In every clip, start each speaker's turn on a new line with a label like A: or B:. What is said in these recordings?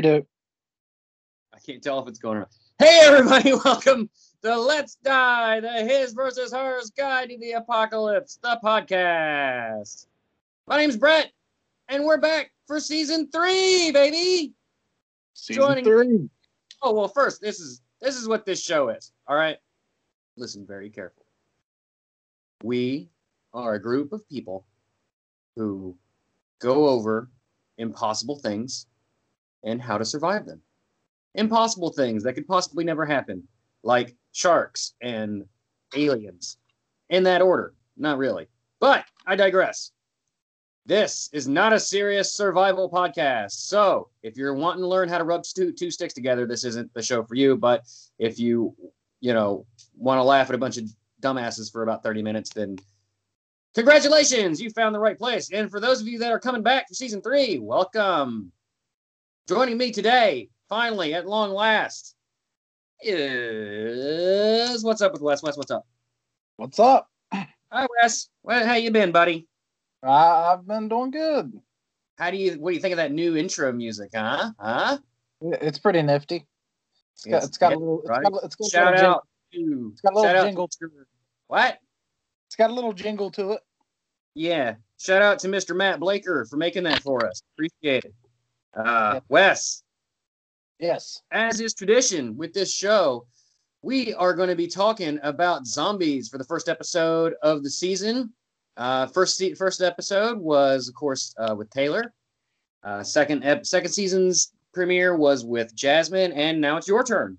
A: Dude.
B: I can't tell if it's going on. Hey, everybody, welcome to Let's Die, the His versus Hers Guide to the Apocalypse, the podcast. My name's Brett, and we're back for season three, baby.
A: Season
B: Joining-
A: three.
B: Oh well, first, this is this is what this show is. All right, listen very carefully. We are a group of people who go over impossible things and how to survive them. Impossible things that could possibly never happen, like sharks and aliens. In that order, not really. But I digress. This is not a serious survival podcast. So, if you're wanting to learn how to rub two, two sticks together, this isn't the show for you. But if you, you know, want to laugh at a bunch of dumbasses for about 30 minutes, then congratulations, you found the right place. And for those of you that are coming back for season three, welcome. Joining me today, finally, at long last, is what's up with Wes? Wes, what's up?
A: What's up?
B: Hi, Wes. Well, how you been, buddy?
A: I, I've been doing good.
B: How do you? What do you think of that new intro music? Huh? Huh?
A: It's pretty nifty. It's got, it's got
B: yeah,
A: a little. It's
B: right.
A: got, it's got a
B: Shout
A: little
B: out to.
A: It's got a little
B: shout
A: jingle.
B: to. What?
A: It's got a little jingle to it.
B: Yeah. Shout out to Mr. Matt Blaker for making that for us. Appreciate it. Uh,
A: Yeah.
B: Wes,
A: Yes.
B: as is tradition with this show, we are going to be talking about zombies for the first episode of the season. Uh, first se- first episode was, of course, uh, with Taylor. Uh, second ep- second season's premiere was with Jasmine, and now it's your turn.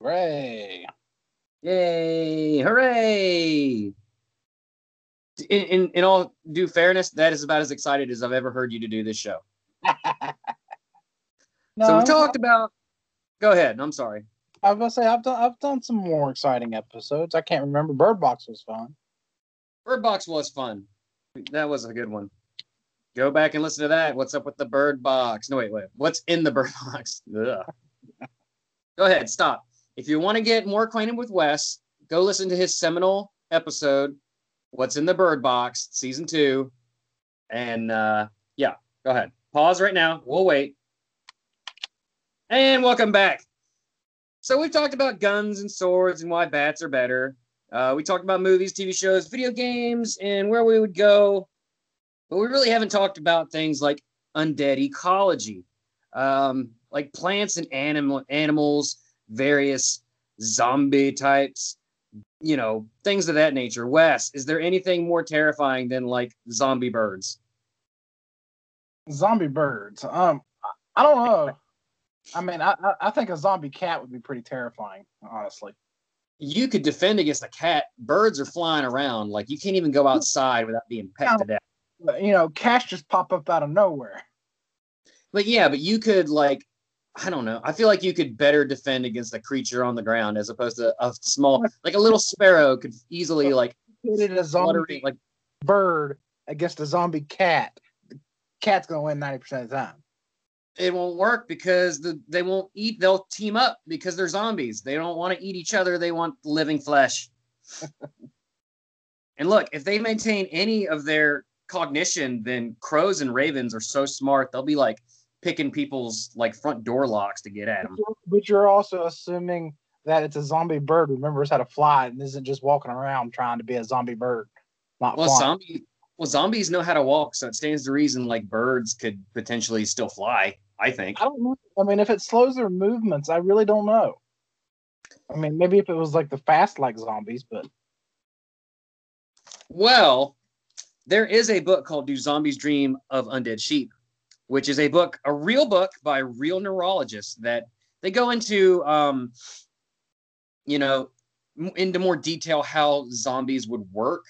A: Hooray.
B: Yay! Hooray! In, in in all due fairness, that is about as excited as I've ever heard you to do this show.
A: No,
B: so we talked about. Go ahead. I'm sorry.
A: I was gonna say I've done I've done some more exciting episodes. I can't remember. Bird Box was fun.
B: Bird Box was fun. That was a good one. Go back and listen to that. What's up with the Bird Box? No, wait, wait. What's in the Bird Box? Ugh. go ahead. Stop. If you want to get more acquainted with Wes, go listen to his seminal episode, "What's in the Bird Box," season two, and uh, yeah, go ahead. Pause right now. We'll wait. And welcome back. So we've talked about guns and swords and why bats are better. Uh, we talked about movies, TV shows, video games, and where we would go. But we really haven't talked about things like undead ecology, um, like plants and animal animals, various zombie types, you know, things of that nature. Wes, is there anything more terrifying than like zombie birds?
A: Zombie birds. Um, I- don't know. I mean, I I- I think a zombie cat would be pretty terrifying, honestly.
B: You could defend against a cat. Birds are flying around. Like you can't even go outside without being pecked to death.
A: You know, cats just pop up out of nowhere.
B: But yeah, but you could like, I don't know. I feel like you could better defend against a creature on the ground as opposed to a small, like a little sparrow could easily like
A: Hit a zombie
B: like
A: bird against a zombie cat. Cat's gonna win ninety percent of the time.
B: it won't work because the, they won't eat. They'll team up because they're zombies. They don't want to eat each other. They want living flesh. and look, if they maintain any of their cognition, then crows and ravens are so smart. They'll be like picking people's like front door locks to get at them.
A: But you're also assuming that it's a zombie bird remembers how to fly and isn't just walking around trying to be a zombie bird. Not
B: Well,
A: flying.
B: zombie, well, zombies know how to walk, so it stands to reason like birds could potentially still fly. I think.
A: I don't know. I mean, if it slows their movements, I really don't know. I mean, maybe if it was like the fast like zombies, but
B: Well, there is a book called Do Zombies Dream of Undead Sheep, which is a book, a real book by real neurologists that they go into, um, you know, m- into more detail how zombies would work.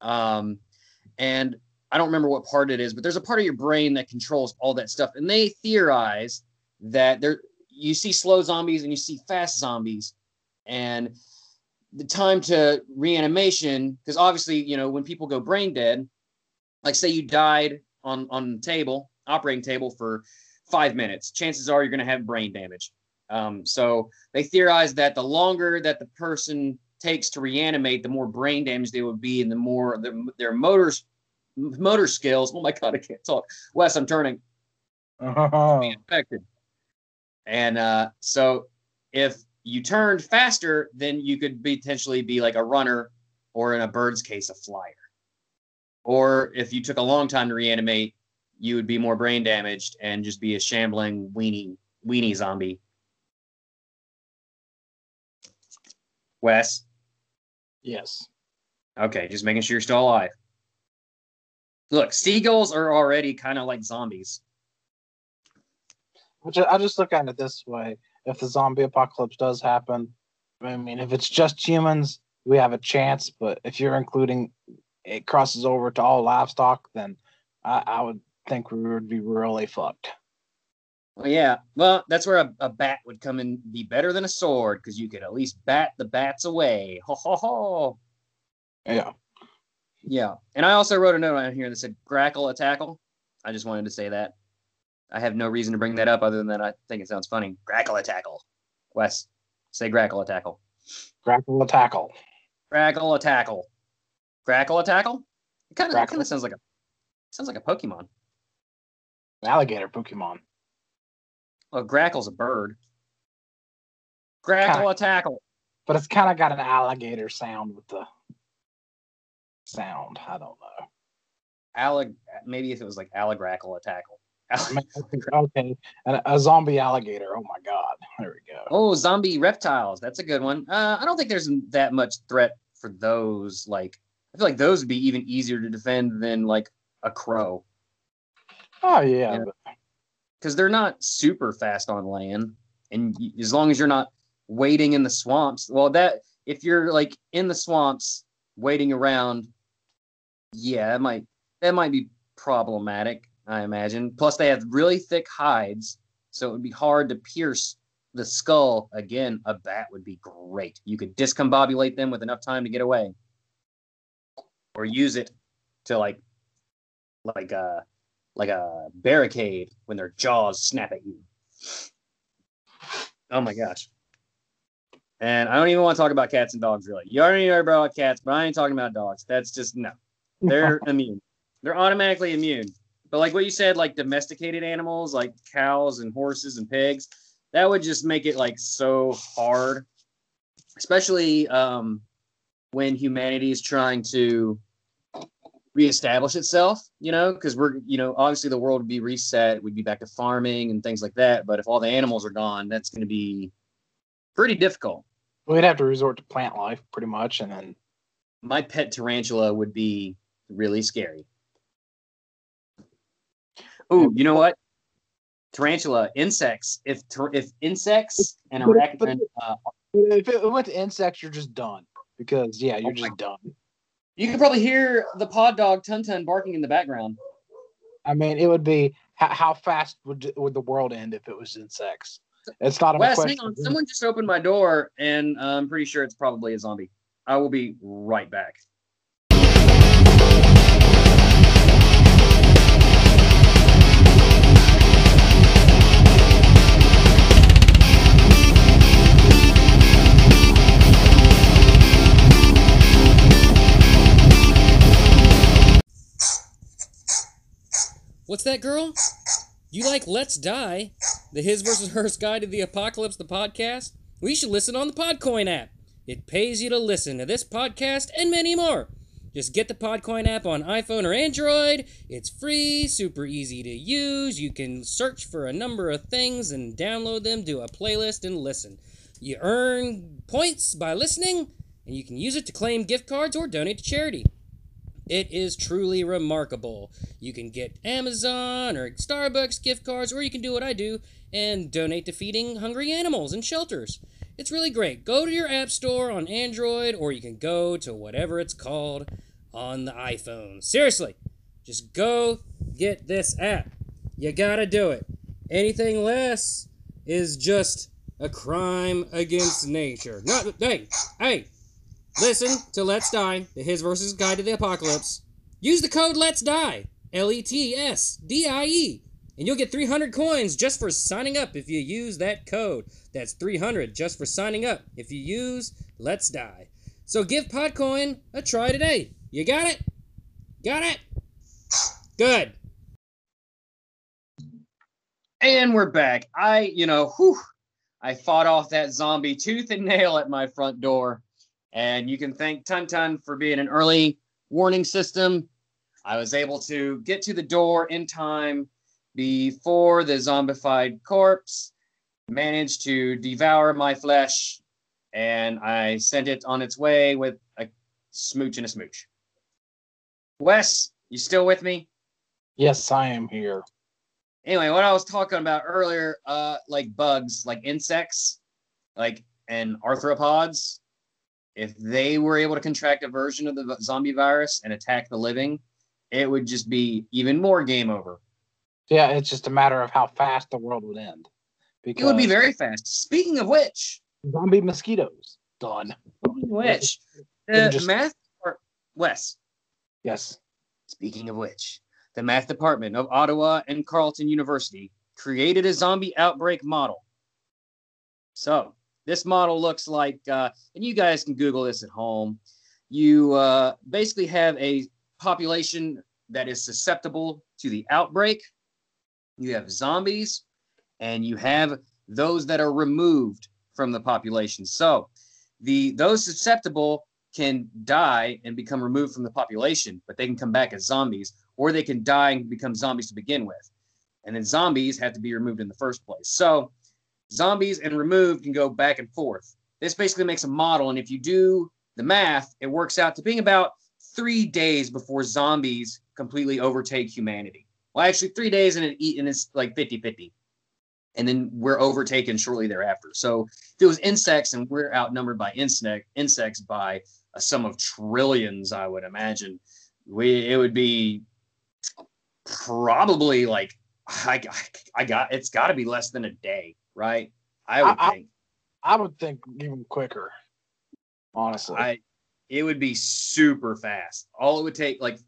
B: Um, and I don't remember what part it is, but there's a part of your brain that controls all that stuff. And they theorize that there you see slow zombies and you see fast zombies. And the time to reanimation, because obviously, you know, when people go brain dead, like say you died on on the table, operating table for five minutes, chances are you're going to have brain damage. Um, so they theorize that the longer that the person takes to reanimate, the more brain damage they would be, and the more the, their motors motor skills. Oh my god, I can't talk. Wes, I'm turning.
A: oh,
B: Be affected. And uh, so if you turned faster, then you could potentially be like a runner, or in a bird's case, a flyer. Or if you took a long time to reanimate, you would be more brain damaged and just be a shambling weenie weenie zombie. Wes.
A: Yes.
B: Okay, just making sure you're still alive. Look, seagulls are already kind of like zombies.
A: Which I just look at it this way: if the zombie apocalypse does happen, I mean, if it's just humans, we have a chance. But if you're including it crosses over to all livestock, then I, I would think we would be really fucked.
B: Well, yeah. Well, that's where a, a bat would come and be better than a sword because you could at least bat the bats away. Ho ho ho.
A: Yeah.
B: Yeah. And I also wrote a note on here that said grackle a tackle. I just wanted to say that. I have no reason to bring that up other than that I think it sounds funny. Grackle a tackle. Wes, say grackle a tackle.
A: Grackle a tackle.
B: Grackle a tackle. Grackle a tackle? It kind of sounds like a sounds like a Pokemon.
A: Alligator Pokemon.
B: Well, grackle's a bird. Grackle kinda, a tackle.
A: But it's kind of got an alligator sound with the sound. I don't know.
B: Allig, maybe if it was like Alligrackle a tackle.
A: okay, and a zombie alligator. Oh my god, there we go.
B: Oh, zombie reptiles. That's a good one. Uh, I don't think there's that much threat for those. Like, I feel like those would be even easier to defend than like a crow.
A: Oh yeah, yeah.
B: Because they're not super fast on land, and as long as you're not waiting in the swamps, well, that if you're like in the swamps waiting around, yeah, that might that might be problematic. I imagine. Plus, they have really thick hides, so it would be hard to pierce the skull. Again, a bat would be great. You could discombobulate them with enough time to get away, or use it to like, like a like a barricade when their jaws snap at you. Oh my gosh. And I don't even want to talk about cats and dogs really. You already know about cats, but I ain't talking about dogs. That's just no. They're immune. They're automatically immune. But like what you said, like domesticated animals, like cows and horses and pigs, that would just make it like so hard, especially um, when humanity is trying to reestablish itself. You know, because we're you know obviously the world would be reset, we'd be back to farming and things like that. But if all the animals are gone, that's going to be pretty difficult.
A: We'd have to resort to plant life pretty much, and then
B: my pet tarantula would be really scary. Oh, you know what? Tarantula, insects. If if insects and arachnid, uh,
A: if it went to insects, you're just done because yeah, you're oh just done.
B: You could probably hear the pod dog Tun Tun barking in the background.
A: I mean, it would be how, how fast would would the world end if it was insects? It's not a
B: Wes, question. hang on. Someone just opened my door, and I'm pretty sure it's probably a zombie. I will be right back. What's that, girl? You like Let's Die, the His versus Hers Guide to the Apocalypse, the podcast? We should listen on the Podcoin app. It pays you to listen to this podcast and many more. Just get the Podcoin app on iPhone or Android. It's free, super easy to use. You can search for a number of things and download them to a playlist and listen. You earn points by listening, and you can use it to claim gift cards or donate to charity. It is truly remarkable. You can get Amazon or Starbucks gift cards, or you can do what I do and donate to feeding hungry animals in shelters. It's really great. Go to your app store on Android, or you can go to whatever it's called on the iPhone. Seriously, just go get this app. You gotta do it. Anything less is just a crime against nature. Not, hey, hey, Listen to Let's Die, the His versus Guide to the Apocalypse. Use the code Let's Die, L E T S D I E, and you'll get 300 coins just for signing up if you use that code. That's 300 just for signing up if you use Let's Die. So give Podcoin a try today. You got it? Got it? Good. And we're back. I, you know, whew, I fought off that zombie tooth and nail at my front door. And you can thank Tun Tun for being an early warning system. I was able to get to the door in time before the zombified corpse managed to devour my flesh, and I sent it on its way with a smooch and a smooch. Wes, you still with me?
A: Yes, I am here.
B: Anyway, what I was talking about earlier, uh, like bugs, like insects, like and arthropods, if they were able to contract a version of the zombie virus and attack the living, it would just be even more game over.
A: Yeah, it's just a matter of how fast the world would end.
B: Because it would be very fast. Speaking of which,
A: zombie mosquitoes done.
B: Speaking of which, the just... math part, Wes.
A: Yes.
B: Speaking of which, the math department of Ottawa and Carleton University created a zombie outbreak model. So this model looks like, uh, and you guys can Google this at home. You uh, basically have a population that is susceptible to the outbreak. You have zombies, and you have those that are removed from the population. So the those susceptible can die and become removed from the population, but they can come back as zombies, or they can die and become zombies to begin with. And then zombies have to be removed in the first place. So zombies and removed can go back and forth. This basically makes a model, and if you do the math, it works out to being about three days before zombies completely overtake humanity. Well, actually, three days and, it, and it's like 50 50. And then we're overtaken shortly thereafter. So if it was insects and we're outnumbered by insect, insects by a sum of trillions, I would imagine, we it would be probably like I, I got it's got to be less than a day right? I would I, think.
A: I, I would think even quicker. Honestly,
B: I it would be super fast. All it would take, like,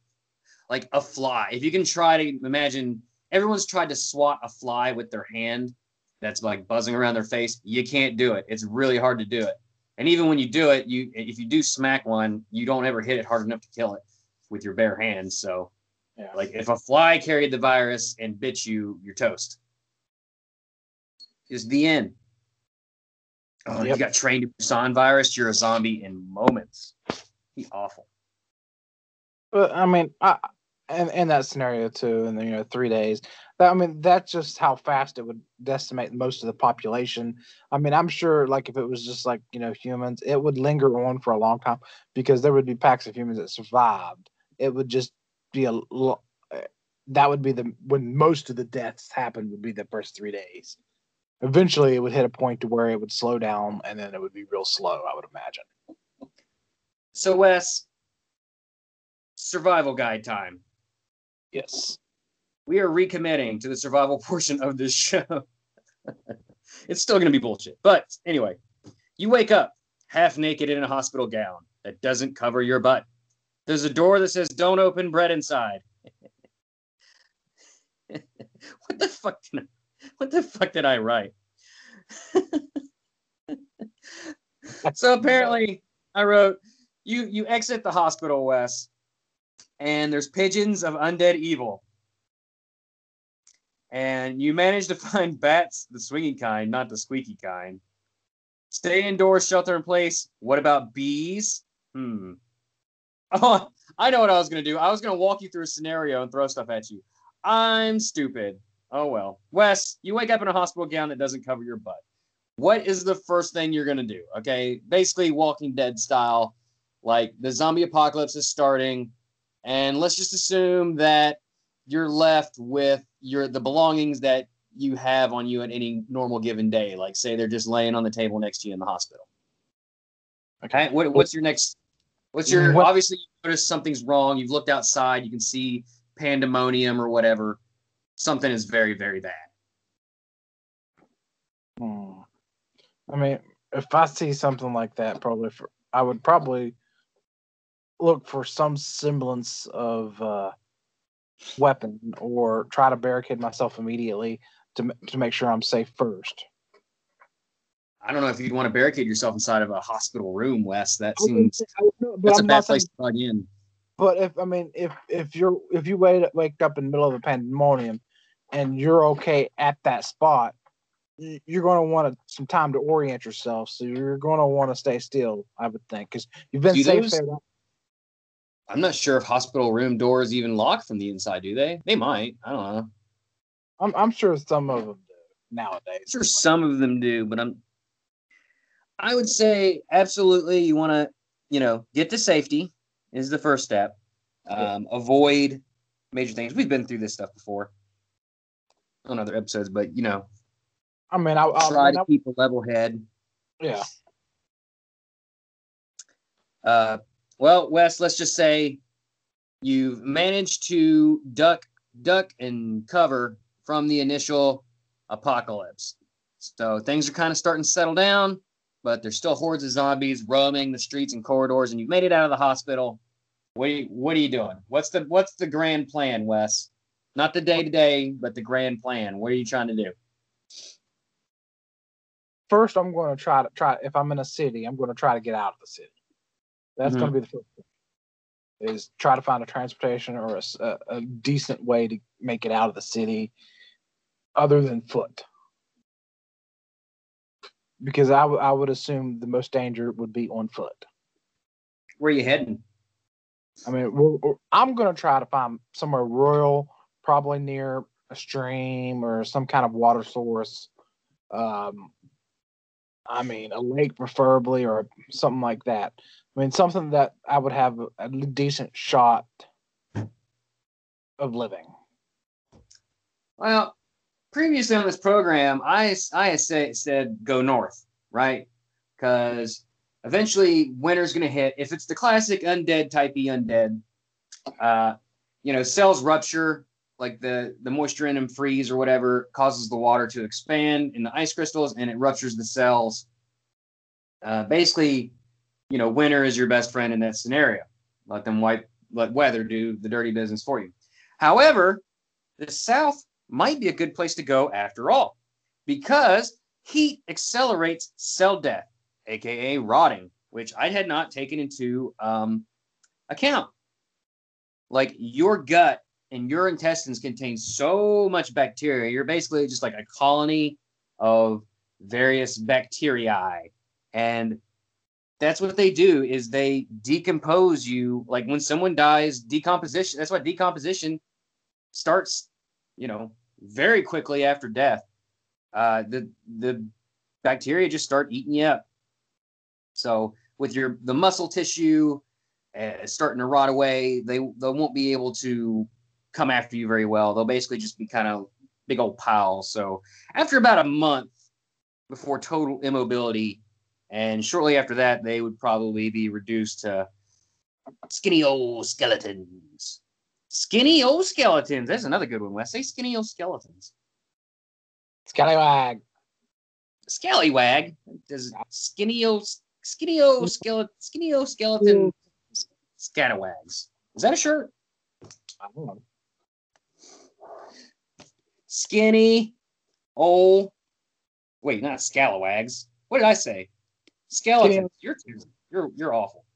B: like a fly. If you can try to imagine, everyone's tried to swat a fly with their hand that's like buzzing around their face. You can't do it. It's really hard to do it. And even when you do it, you if you do smack one, you don't ever hit it hard enough to kill it with your bare hands. So, yeah. like if a fly carried the virus and bit you, you're toast is the end. Oh, yep. you got Train to Busan virus, you're a zombie in moments. Be awful.
A: But I mean, I, in, in that scenario too, and you know, three days. That, I mean, that's just how fast it would decimate most of the population. I mean, I'm sure, like if it was just like you know humans, it would linger on for a long time because there would be packs of humans that survived. It would just be a lot, eh, that would be the when most of the deaths happened would be the first three days eventually it would hit a point to where it would slow down and then it would be real slow i would imagine.
B: So wes survival guide time.
A: Yes.
B: We are recommitting to the survival portion of this show. It's still going to be bullshit but anyway you wake up half naked in a hospital gown that doesn't cover your butt. There's a door that says don't open bread inside. What the fuck did I, what the fuck did I write? so apparently I wrote you you exit the hospital, Wes, and there's pigeons of undead evil. And you manage to find bats, the swinging kind, not the squeaky kind. Stay indoors, shelter in place. What about bees? Hmm. Oh, I know what I was going to do. I was going to walk you through a scenario and throw stuff at you. I'm stupid. Oh well. Wes, you wake up in a hospital gown that doesn't cover your butt. What is the first thing you're gonna do? Okay, basically Walking Dead style. Like the zombie apocalypse is starting, and let's just assume that you're left with your the belongings that you have on you at any normal given day. Like say they're just laying on the table next to you in the hospital. Okay. What, what's your next? What's your what? obviously you notice something's wrong. You've looked outside. You can see pandemonium or whatever something is very, very bad.
A: Hmm. I mean, if I see something like that, probably for, I would probably look for some semblance of uh, weapon or try to barricade myself immediately to to make sure I'm safe first.
B: I don't know if you'd want to barricade yourself inside of a hospital room, Wes. That seems that's I'm a bad place to plug in.
A: But if I mean, if if you're if you wake wake up in the middle of a pandemonium and you're okay at that spot, you're going to want some time to orient yourself. So you're going to want to stay still, I would think, because you've been
B: Do
A: safe
B: those-
A: there.
B: I'm not sure if hospital room doors even lock from the inside, do they? They might. I don't know.
A: I'm, I'm sure some of them do nowadays.
B: I'm sure some of them do, but I'm I would say absolutely you want to, you know, get to safety is the first step. Um, avoid major things. We've been through this stuff before on other episodes, but you know,
A: I mean, I, I,
B: try
A: I mean,
B: to keep a level head.
A: yeah.
B: Uh, well, Wes, let's just say you've managed to duck, duck, and cover from the initial apocalypse. So things are kind of starting to settle down, but there's still hordes of zombies roaming the streets and corridors, and you've made it out of the hospital. What are you, what are you doing? What's the what's the grand plan, Wes? Not the day to day, but the grand plan. What are you trying to do?
A: First, I'm going to try to try. If I'm in a city, I'm going to try to get out of the city. That's
B: Mhm.
A: going to be the first thing. Is try to find a transportation or a, a decent way to make it out of the city, other than foot. Because I would I would assume the most danger would be on foot.
B: Where are you heading?
A: I mean, we're, we're- I'm going to try to find somewhere rural, probably near a stream or some kind of water source. Um, I mean, a lake preferably, or something like that. I mean, something that I would have a, decent shot of living.
B: Well, previously on this program, I I say, said go north, right? Because eventually winter's going to hit. If it's the classic undead type E undead, uh, you know, cells rupture, like the the moisture in them freeze or whatever, causes the water to expand in the ice crystals, and it ruptures the cells. Uh, basically, you know, winter is your best friend in that scenario. Let them wipe, let weather do the dirty business for you. However, the south might be a good place to go after all, because heat accelerates cell death, aka rotting, which I had not taken into um, account. Like your gut and your intestines contain so much bacteria. You're basically just like a colony of various bacteria. And that's what they do is they decompose you like when someone dies decomposition that's why decomposition starts you know very quickly after death uh the the bacteria just start eating you up so with your the muscle tissue uh, starting to rot away they they won't be able to come after you very well. They'll basically just be kind of big old piles so after about a month before total immobility and shortly after that they would probably be reduced to skinny old skeletons. Skinny old skeletons. That's another good one wes. Say skinny old skeletons.
A: Scallywag.
B: scallywag? Does skinny old skinny old skeleton skinny old skeleton mm. scalawags is that a shirt?
A: I don't know.
B: Skinny old wait not scalawags. What did i say? Skeletons. You're you're you're awful.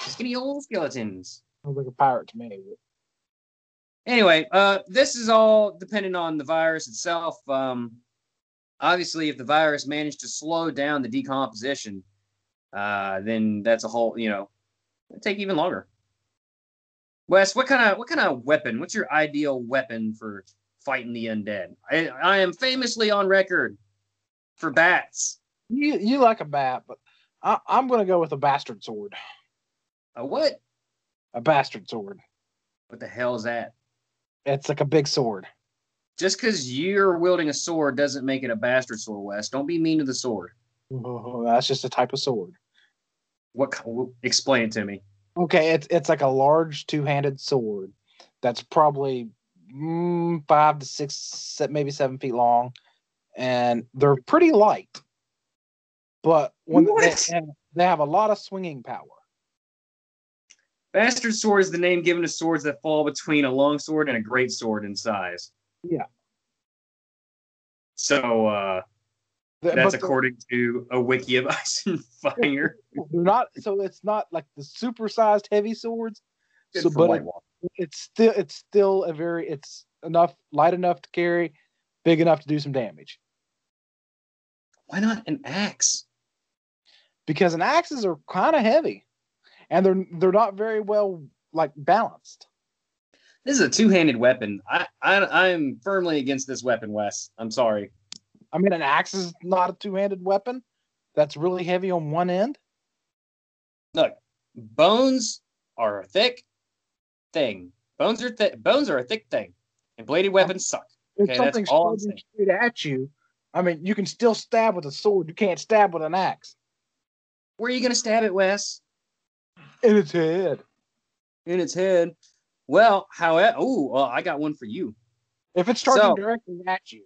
B: Skinny old skeletons.
A: Sounds like a pirate to me. But...
B: anyway uh this is all dependent on the virus itself. Um obviously if the virus managed to slow down the decomposition uh then that's a whole you know it'd take even longer. Wes what kind of what kind of weapon what's your ideal weapon for fighting the undead i i am famously on record for bats
A: You you like a bat, but I, I'm going to go with a bastard sword.
B: a what
A: A bastard sword.
B: what the hell is that
A: It's like a big sword.
B: just because you're wielding a sword doesn't make it a bastard sword wes don't be mean to the sword
A: Oh, that's just a type of sword.
B: what explain it to me
A: Okay, it's it's like a large two-handed sword that's probably mm, five to six, maybe seven feet long, and they're pretty light. But when they, have, they have a lot of swinging power.
B: Bastard sword is the name given to swords that fall between a long sword and a great sword in size.
A: Yeah.
B: So uh,
A: They-
B: that's according to a wiki of Ice and Fire.
A: they're not so it's not like the super-sized heavy swords.
B: Good
A: So, but it-. It's still it's still a very it's enough, light enough to carry, big enough to do some damage.
B: Why not an axe?
A: Because an axes are kind of heavy, and they're they're not very well like balanced.
B: This is a two-handed weapon. I, I I'm firmly against this weapon, Wes. I'm sorry.
A: I mean, an axe is not a two-handed weapon. That's really heavy on one end.
B: Look, bones are thick thing. Bones are thick. Bones are a thick thing, and bladed weapons suck.
A: If
B: Okay, that's
A: something's
B: all I'm
A: charging straight at you, I mean, you can still stab with a sword. You can't stab with an axe
B: Where are you gonna stab it, Wes?
A: in its head.
B: In its head. Well, however, oh, well, I got one for you.
A: If it's charging
B: So-
A: directly at you,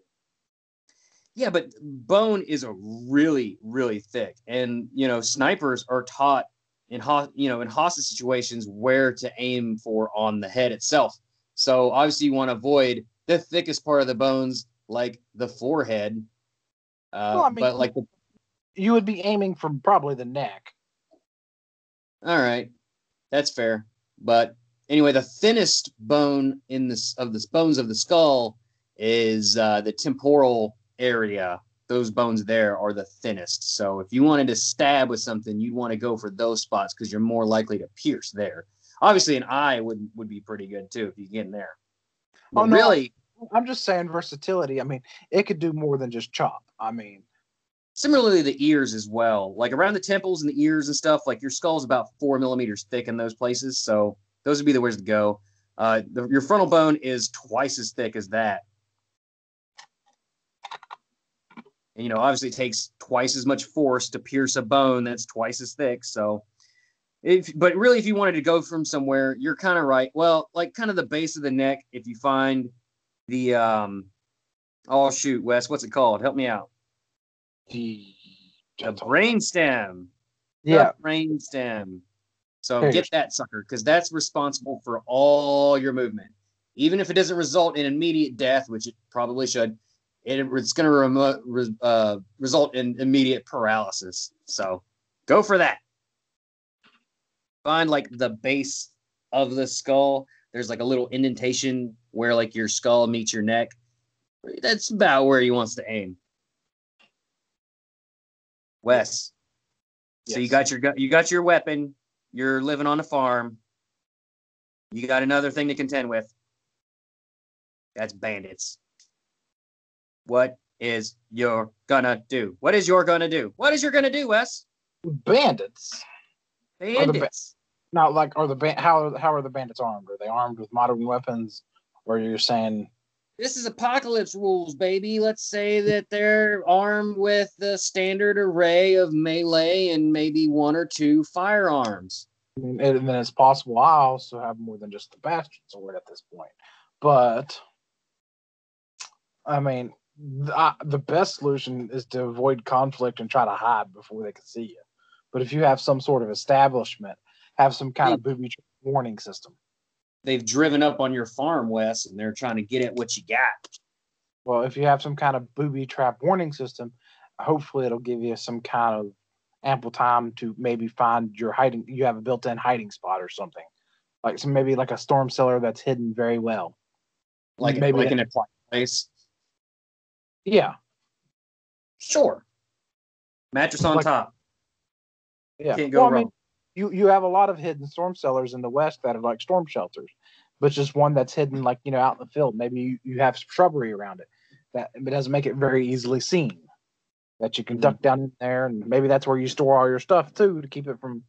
B: Yeah, but bone is a really, really thick, and you know, snipers are taught in ho- you know in hostage situations where to aim for on the head itself. So obviously, you want to avoid the thickest part of the bones, like the forehead. Uh,
A: Well, I mean-
B: but like the
A: you would be aiming from probably the neck.
B: All right, that's fair. But anyway, the thinnest bone in this of the bones of the skull is uh, the temporal area. Those bones there are the thinnest. So if you wanted to stab with something, you'd want to go for those spots because you're more likely to pierce there. Obviously, an eye would would be pretty good too if you get in there. But
A: Oh, no.
B: really,
A: I'm just saying versatility. I mean, it could do more than just chop. I mean,
B: similarly the ears as well like around the temples and the ears and stuff like your skull's about four millimeters thick in those places so those would be the ways to go uh, the, your frontal bone is twice as thick as that and you know obviously it takes twice as much force to pierce a bone that's twice as thick. So if but really if you wanted to go from somewhere you're kind of right. Well like kind of the base of the neck if you find the um oh shoot wes what's it called? Help me out.
A: The
B: the brain stem.
A: Yeah,
B: brain stem. So
A: There
B: get that sucker because that's responsible for all your movement. Even if it doesn't result in immediate death, which it probably should, it, it's going to remo- re, uh, result in immediate paralysis. So go for that. Find like the base of the skull. There's like a little indentation where like your skull meets your neck. That's about where he wants to aim. Wes. So you got your you got your weapon. You're living on a farm. You got another thing to contend with. That's bandits. What is your gonna do? What is your gonna do? What is your gonna do, Wes?
A: bandits. the ba-
B: Bandits.
A: Now, like, are the ba- how how are the bandits armed? Are they armed with modern weapons, or you're saying
B: This is apocalypse rules, baby. Let's say that they're armed with the standard array of melee and maybe one or two firearms.
A: I mean, and then it's possible I also have more than just the bastard sword at this point. But I mean, the, uh, the best solution is to avoid conflict and try to hide before they can see you. But if you have some sort of establishment, have some kind of booby trap warning system.
B: They've driven up on your farm, Wes, and they're trying to get at what you got.
A: Well, if you have some kind of booby trap warning system, hopefully it'll give you some kind of ample time to maybe find your hiding. You have a built-in hiding spot or something, like some maybe like a storm cellar that's hidden very well.
B: Like
A: Maybe
B: like
A: that-
B: in a quiet place.
A: Yeah,
B: Sure. Mattress on
A: Like-
B: top.
A: yeah.
B: Can't go
A: well, I
B: wrong.
A: mean, you you have a lot of hidden storm cellars in the west that are like storm shelters, but just one that's hidden like you know out in the field. Maybe you, you have shrubbery around it that it doesn't make it very easily seen. That you can
B: Mhm.
A: duck down in there, and maybe that's where you store all your stuff too to keep it from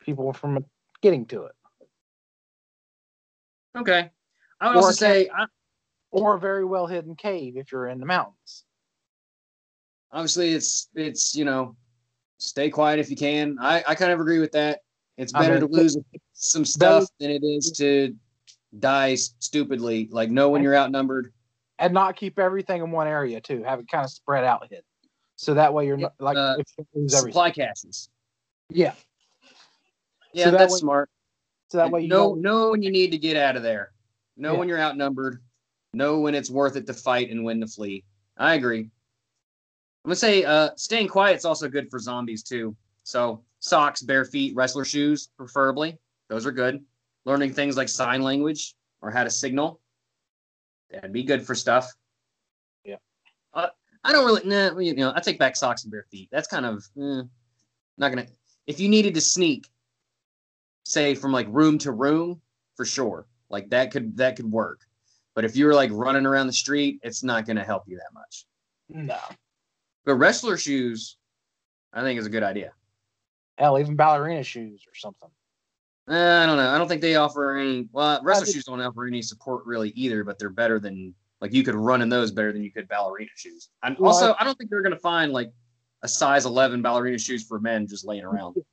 A: people from getting to it.
B: Okay. I would
A: Or
B: also say, I,
A: Or a very well hidden cave if you're in the mountains.
B: obviously, it's it's you know, stay quiet if you can. I I kind of agree with that. It's
A: I
B: better
A: mean,
B: to lose some stuff than it is to die stupidly. Like know when you're outnumbered.
A: And not keep everything in one area too. Have it kind of spread out hidden. So that way you're not like
B: uh,
A: if you lose everything.
B: Supply caches.
A: Yeah.
B: Yeah,
A: that
B: that's
A: way-
B: smart.
A: So that way you
B: know know when you need to get out of there. Know
A: Yeah.
B: when you're outnumbered. Know when it's worth it to fight and when to flee. I agree. I'm gonna say uh, staying quiet is also good for zombies too. So socks, bare feet, wrestler shoes, preferably. Those are good. Learning things like sign language or how to signal. That'd be good for stuff.
A: Yeah.
B: Uh, I don't really, nah, you know, I take back socks and bare feet. That's kind of eh, not gonna. If you needed to sneak, say from like room to room, for sure, like that could that could work. But if you're like running around the street, it's not gonna help you that much.
A: No.
B: But wrestler shoes, I think is a good idea.
A: Hell, even ballerina shoes or something.
B: Uh, I don't know. I don't think they offer any. Well, wrestler
A: think-
B: shoes don't offer any support really either, but they're better than like you could run in those better than you could ballerina shoes. And
A: Well,
B: also, I don't think they're gonna find like a size 11 ballerina shoes for men just laying around.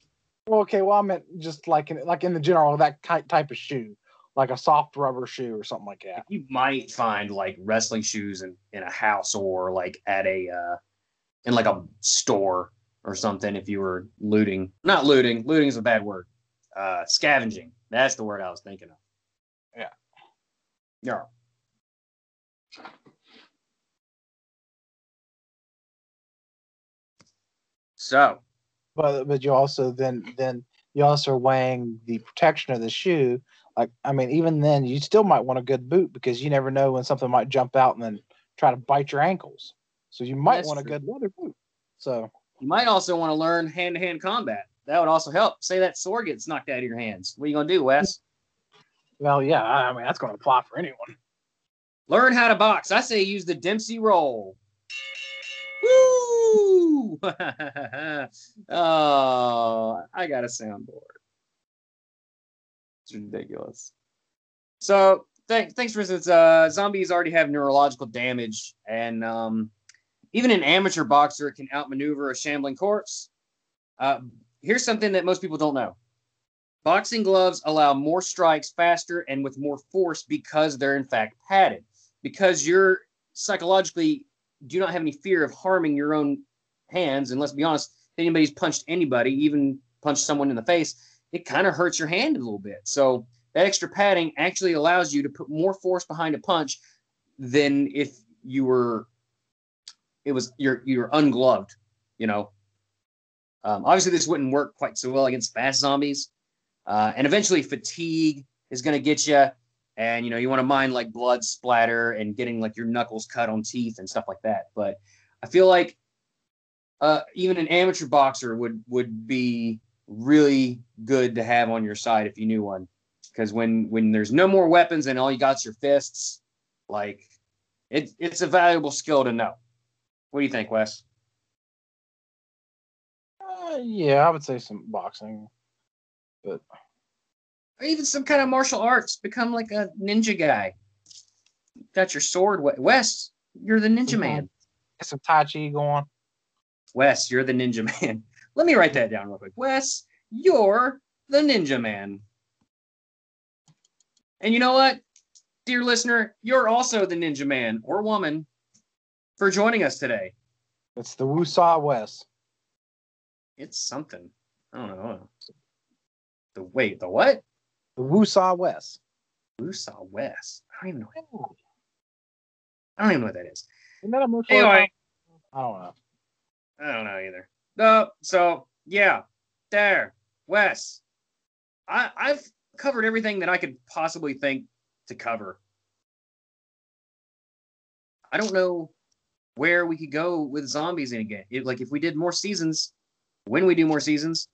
A: Well, okay, well, I meant just like in like in the general that ki- type of shoe, like a soft rubber shoe or something like that.
B: You might find like wrestling shoes in in a house or like at a uh in like a store or something if you were looting. Not looting. Looting is a bad word. Uh, scavenging. That's the word I was thinking of.
A: Yeah.
B: Yeah. So,
A: But but you also then then you also are weighing the protection of the shoe. Like I mean, even then, you still might want a good boot because you never know when something might jump out and then try to bite your ankles. So you might
B: That's
A: want a good leather boot. So
B: you might also want to learn hand to hand combat. That would also help. Say that sword gets knocked out of your hands. What are you going to do, Wes?
A: well, yeah, I I mean that's going to apply for anyone.
B: Learn how to box. I say use the Dempsey roll. Woo! oh, I got a soundboard. It's ridiculous. So, th- thanks for instance, uh, zombies already have neurological damage, and um, even an amateur boxer can outmaneuver a shambling corpse. Uh, here's something that most people don't know. Boxing gloves allow more strikes faster and with more force because they're in fact padded. Because you're psychologically do not have any fear of harming your own hands. And let's be honest, anybody's punched anybody, even punched someone in the face, it kind of hurts your hand a little bit. So that extra padding actually allows you to put more force behind a punch than if you were it was you're you're ungloved, you know. Um, obviously, this wouldn't work quite so well against fast zombies, uh, and eventually fatigue is going to get you, and you know you want to mind like blood splatter and getting like your knuckles cut on teeth and stuff like that. But I feel like uh, even an amateur boxer would would be really good to have on your side if you knew one, because when when there's no more weapons and all you got's your fists, like it, it's a valuable skill to know. What do you think, Wes?
A: Uh, yeah, I would say some boxing.
B: but or even some kind of martial arts. Become like a ninja guy. Got your sword, Wes. You're the ninja man.
A: Get some Tai Chi going.
B: Wes, you're the ninja man. Let me write that down real quick. Wes, you're the ninja man. And you know what, dear listener, you're also the ninja man or woman for joining us today.
A: It's the Wusaw West.
B: It's something. I don't know. The wait, the what?
A: The Wusaw West.
B: Wusaw Wes. I don't even know. Oh. I don't even know what that is.
A: Isn't that a
B: Anyway?
A: I don't know.
B: I don't know either. No, so yeah, there, Wes. I I've covered everything that I could possibly think to cover. I don't know where we could go with zombies in again. It, like if we did more seasons, when we do more seasons,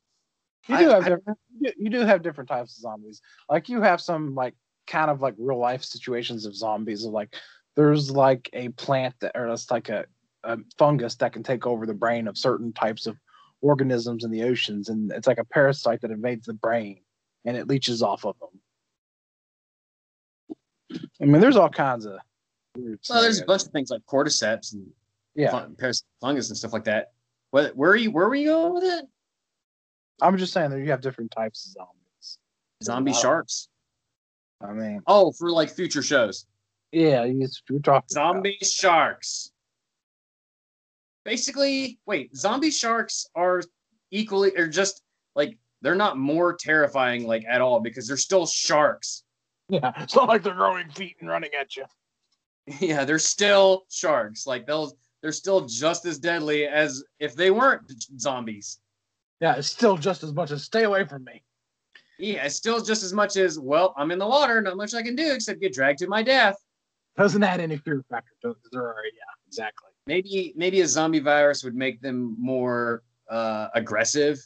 A: You
B: I-
A: do have
B: I-
A: different. You do- you do have different types of zombies. Like you have some like kind of like real life situations of zombies. Of like there's like a plant that or it's like a, a fungus that can take over the brain of certain types of organisms in the oceans, and it's like a parasite that invades the brain and it leeches off of them. I mean, there's all kinds of.
B: well, there's a bunch of things like cordyceps and
A: Yeah,
B: fun, fungus and stuff like that. What, where are you? Where were you going with it?
A: I'm just saying that you have different types of zombies.
B: Zombie sharks.
A: I mean,
B: Oh, for like future shows.
A: yeah, you, you're talking about-
B: Zombie sharks. Basically, wait, zombie sharks are equally or just like they're not more terrifying like at all because they're still sharks.
A: Yeah, it's not like they're growing feet and running at you.
B: yeah, they're still sharks. Like they'll they're still just as deadly as if they weren't zombies.
A: Yeah, it's still just as much as stay away from me.
B: Yeah, it's still just as much as well, I'm in the water, not much I can do except get dragged to my death.
A: Doesn't add any fear factor to it. 'cause They're already, yeah, exactly.
B: Maybe maybe a zombie virus would make them more uh, aggressive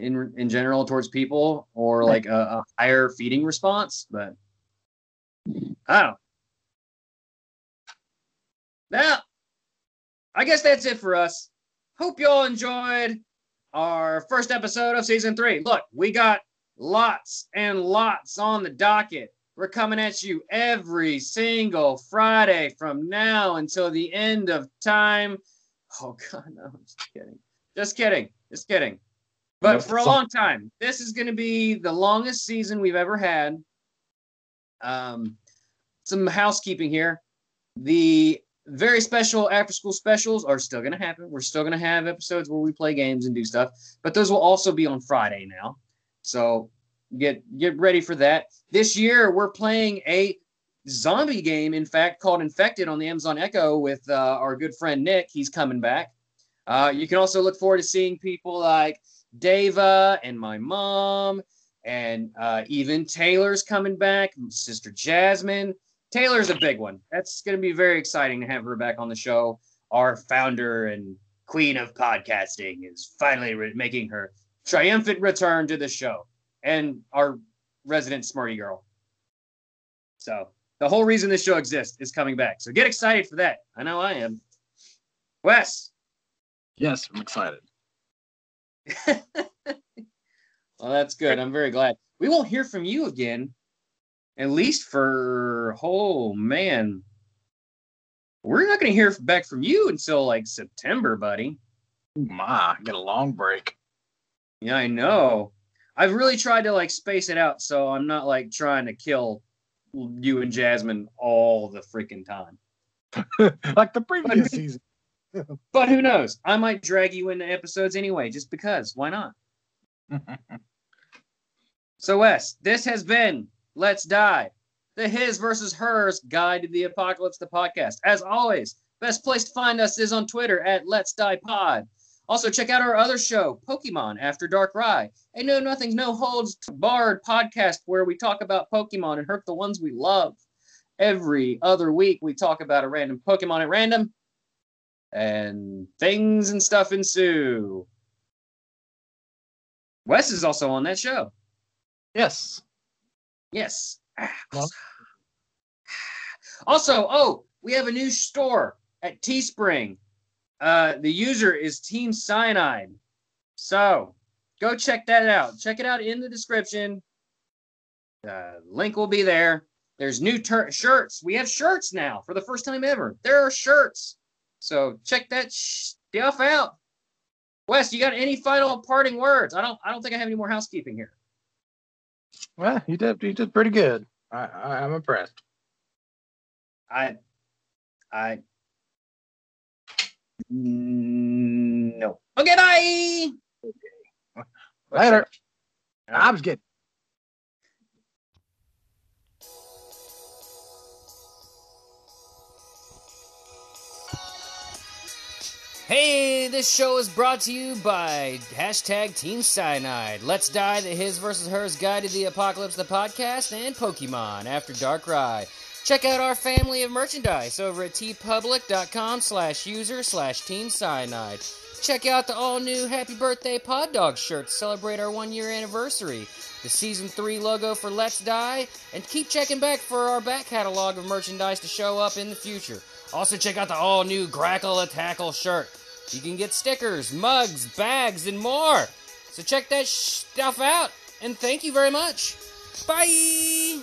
B: in in general towards people or like a, a higher feeding response but i don't know now i guess that's it for us. Hope y'all enjoyed our first episode of season three. Look we got lots and lots on the docket we're coming at you every single Friday from now until the end of time. Oh God, no, I'm just kidding. Just kidding. Just kidding. But for a long time, this is going to be the longest season we've ever had. Um, some housekeeping here. The very special after school specials are still going to happen. We're still going to have episodes where we play games and do stuff, but those will also be on Friday now. So get get ready for that. This year we're playing a zombie game, in fact, called Infected on the Amazon Echo with uh, our good friend Nick. He's coming back. Uh, you can also look forward to seeing people like Dava and my mom, and uh, even Taylor's coming back. Sister Jasmine. Taylor's a big one. That's going to be very exciting to have her back on the show. Our founder and queen of podcasting is finally re- making her triumphant return to the show and our resident smarty girl. So the whole reason this show exists is coming back. So get excited for that. I know I am. Wes.
A: Yes, I'm excited.
B: Well, that's good. I'm very glad. We won't hear from you again, at least for oh man, we're not going to hear back from you until like September, buddy.
A: Ooh, my, get a long break.
B: Yeah, I know. I've really tried to like space it out so I'm not like trying to kill you and Jasmine all the freaking time.
A: like the previous season.
B: But who knows? I might drag you into episodes anyway, just because. Why not? So, Wes, this has been Let's Die, the His versus Hers Guide to the Apocalypse, the podcast. As always, best place to find us is on Twitter at Let's Die Pod. Also, check out our other show, Pokemon After Dark Ride, a No Nothings No Holds Barred podcast where we talk about Pokemon and hurt the ones we love. Every other week, we talk about a random Pokemon at random, and things and stuff ensue. Wes is also on that show.
A: yes.
B: Yes.
A: Well-
B: Also, oh, we have a new store at Teespring. Uh, the user is Team Cyanide. So go check that out. Check it out in the description. The link will be there. There's new tur- shirts. We have shirts now for the first time ever. There are shirts. So check that stuff out. Wes, you got any final parting words? I don't. I don't think I have any more housekeeping here.
A: Well, you did. You did pretty good. I, I I'm impressed.
B: I, I, Mm, no. Okay, bye.
A: Later. I was getting.
C: Hey, this show is brought to you by hashtag Team Cyanide. Let's Die, the His versus Hers Guide to the Apocalypse, the podcast, and Pokemon After Dark Ride. Check out our family of merchandise over at teepublic.com slash user slash Team Cyanide. Check out the all-new Happy Birthday Pod Dog shirt to celebrate our one-year anniversary, the Season 3 logo for Let's Die, and keep checking back for our back catalog of merchandise to show up in the future. Also, check out the all new Grackle a Tackle shirt. You can get stickers, mugs, bags, and more. So check that stuff out. And thank you very much. Bye.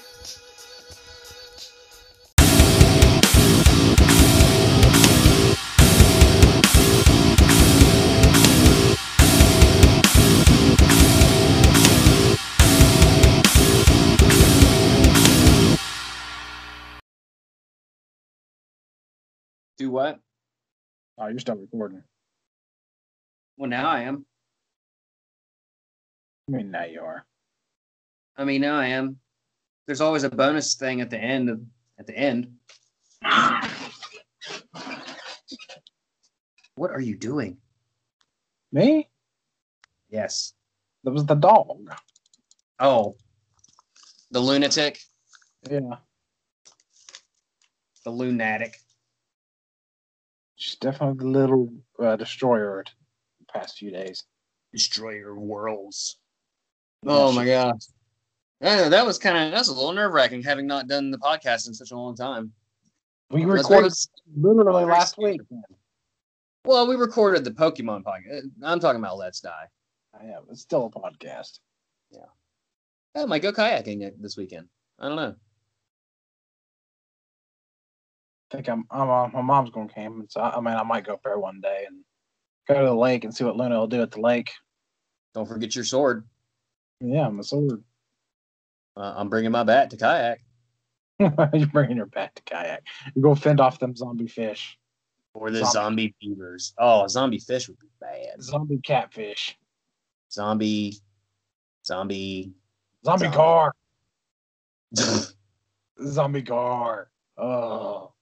B: Do what?
A: Oh, you're still recording.
B: Well, now I am.
A: I mean, now you are.
B: I mean, now I am. There's always a bonus thing at the end of at the end. What are you doing?
A: Me?
B: Yes.
A: That was the dog.
B: Oh, the lunatic.
A: Yeah.
B: the lunatic.
A: She's definitely the little uh, destroyer the past few days.
B: Destroyer worlds. Oh my gosh. Yeah, that was kind of that's a little nerve wracking having not done the podcast in such a long time.
A: We
B: That's
A: recorded literally last week.
B: Well, we recorded the Pokemon podcast. I'm talking about Let's Die.
A: Yeah, it's still a podcast. Yeah.
B: I might go kayaking this weekend. I don't know.
A: Think I'm, I'm uh, my mom's going camping, so I, I mean I might go up there one day and go to the lake and see what Luna will do at the lake.
B: Don't forget your sword.
A: Yeah, my sword.
B: Uh, I'm bringing my bat to kayak.
A: You're bringing her bat to kayak. You go fend off them zombie fish,
B: Or the
A: Zombie.
B: zombie beavers. Oh, zombie fish would be bad.
A: zombie catfish,
B: Zombie, zombie.
A: zombie
B: Zombie.
A: car, zombie car. Oh,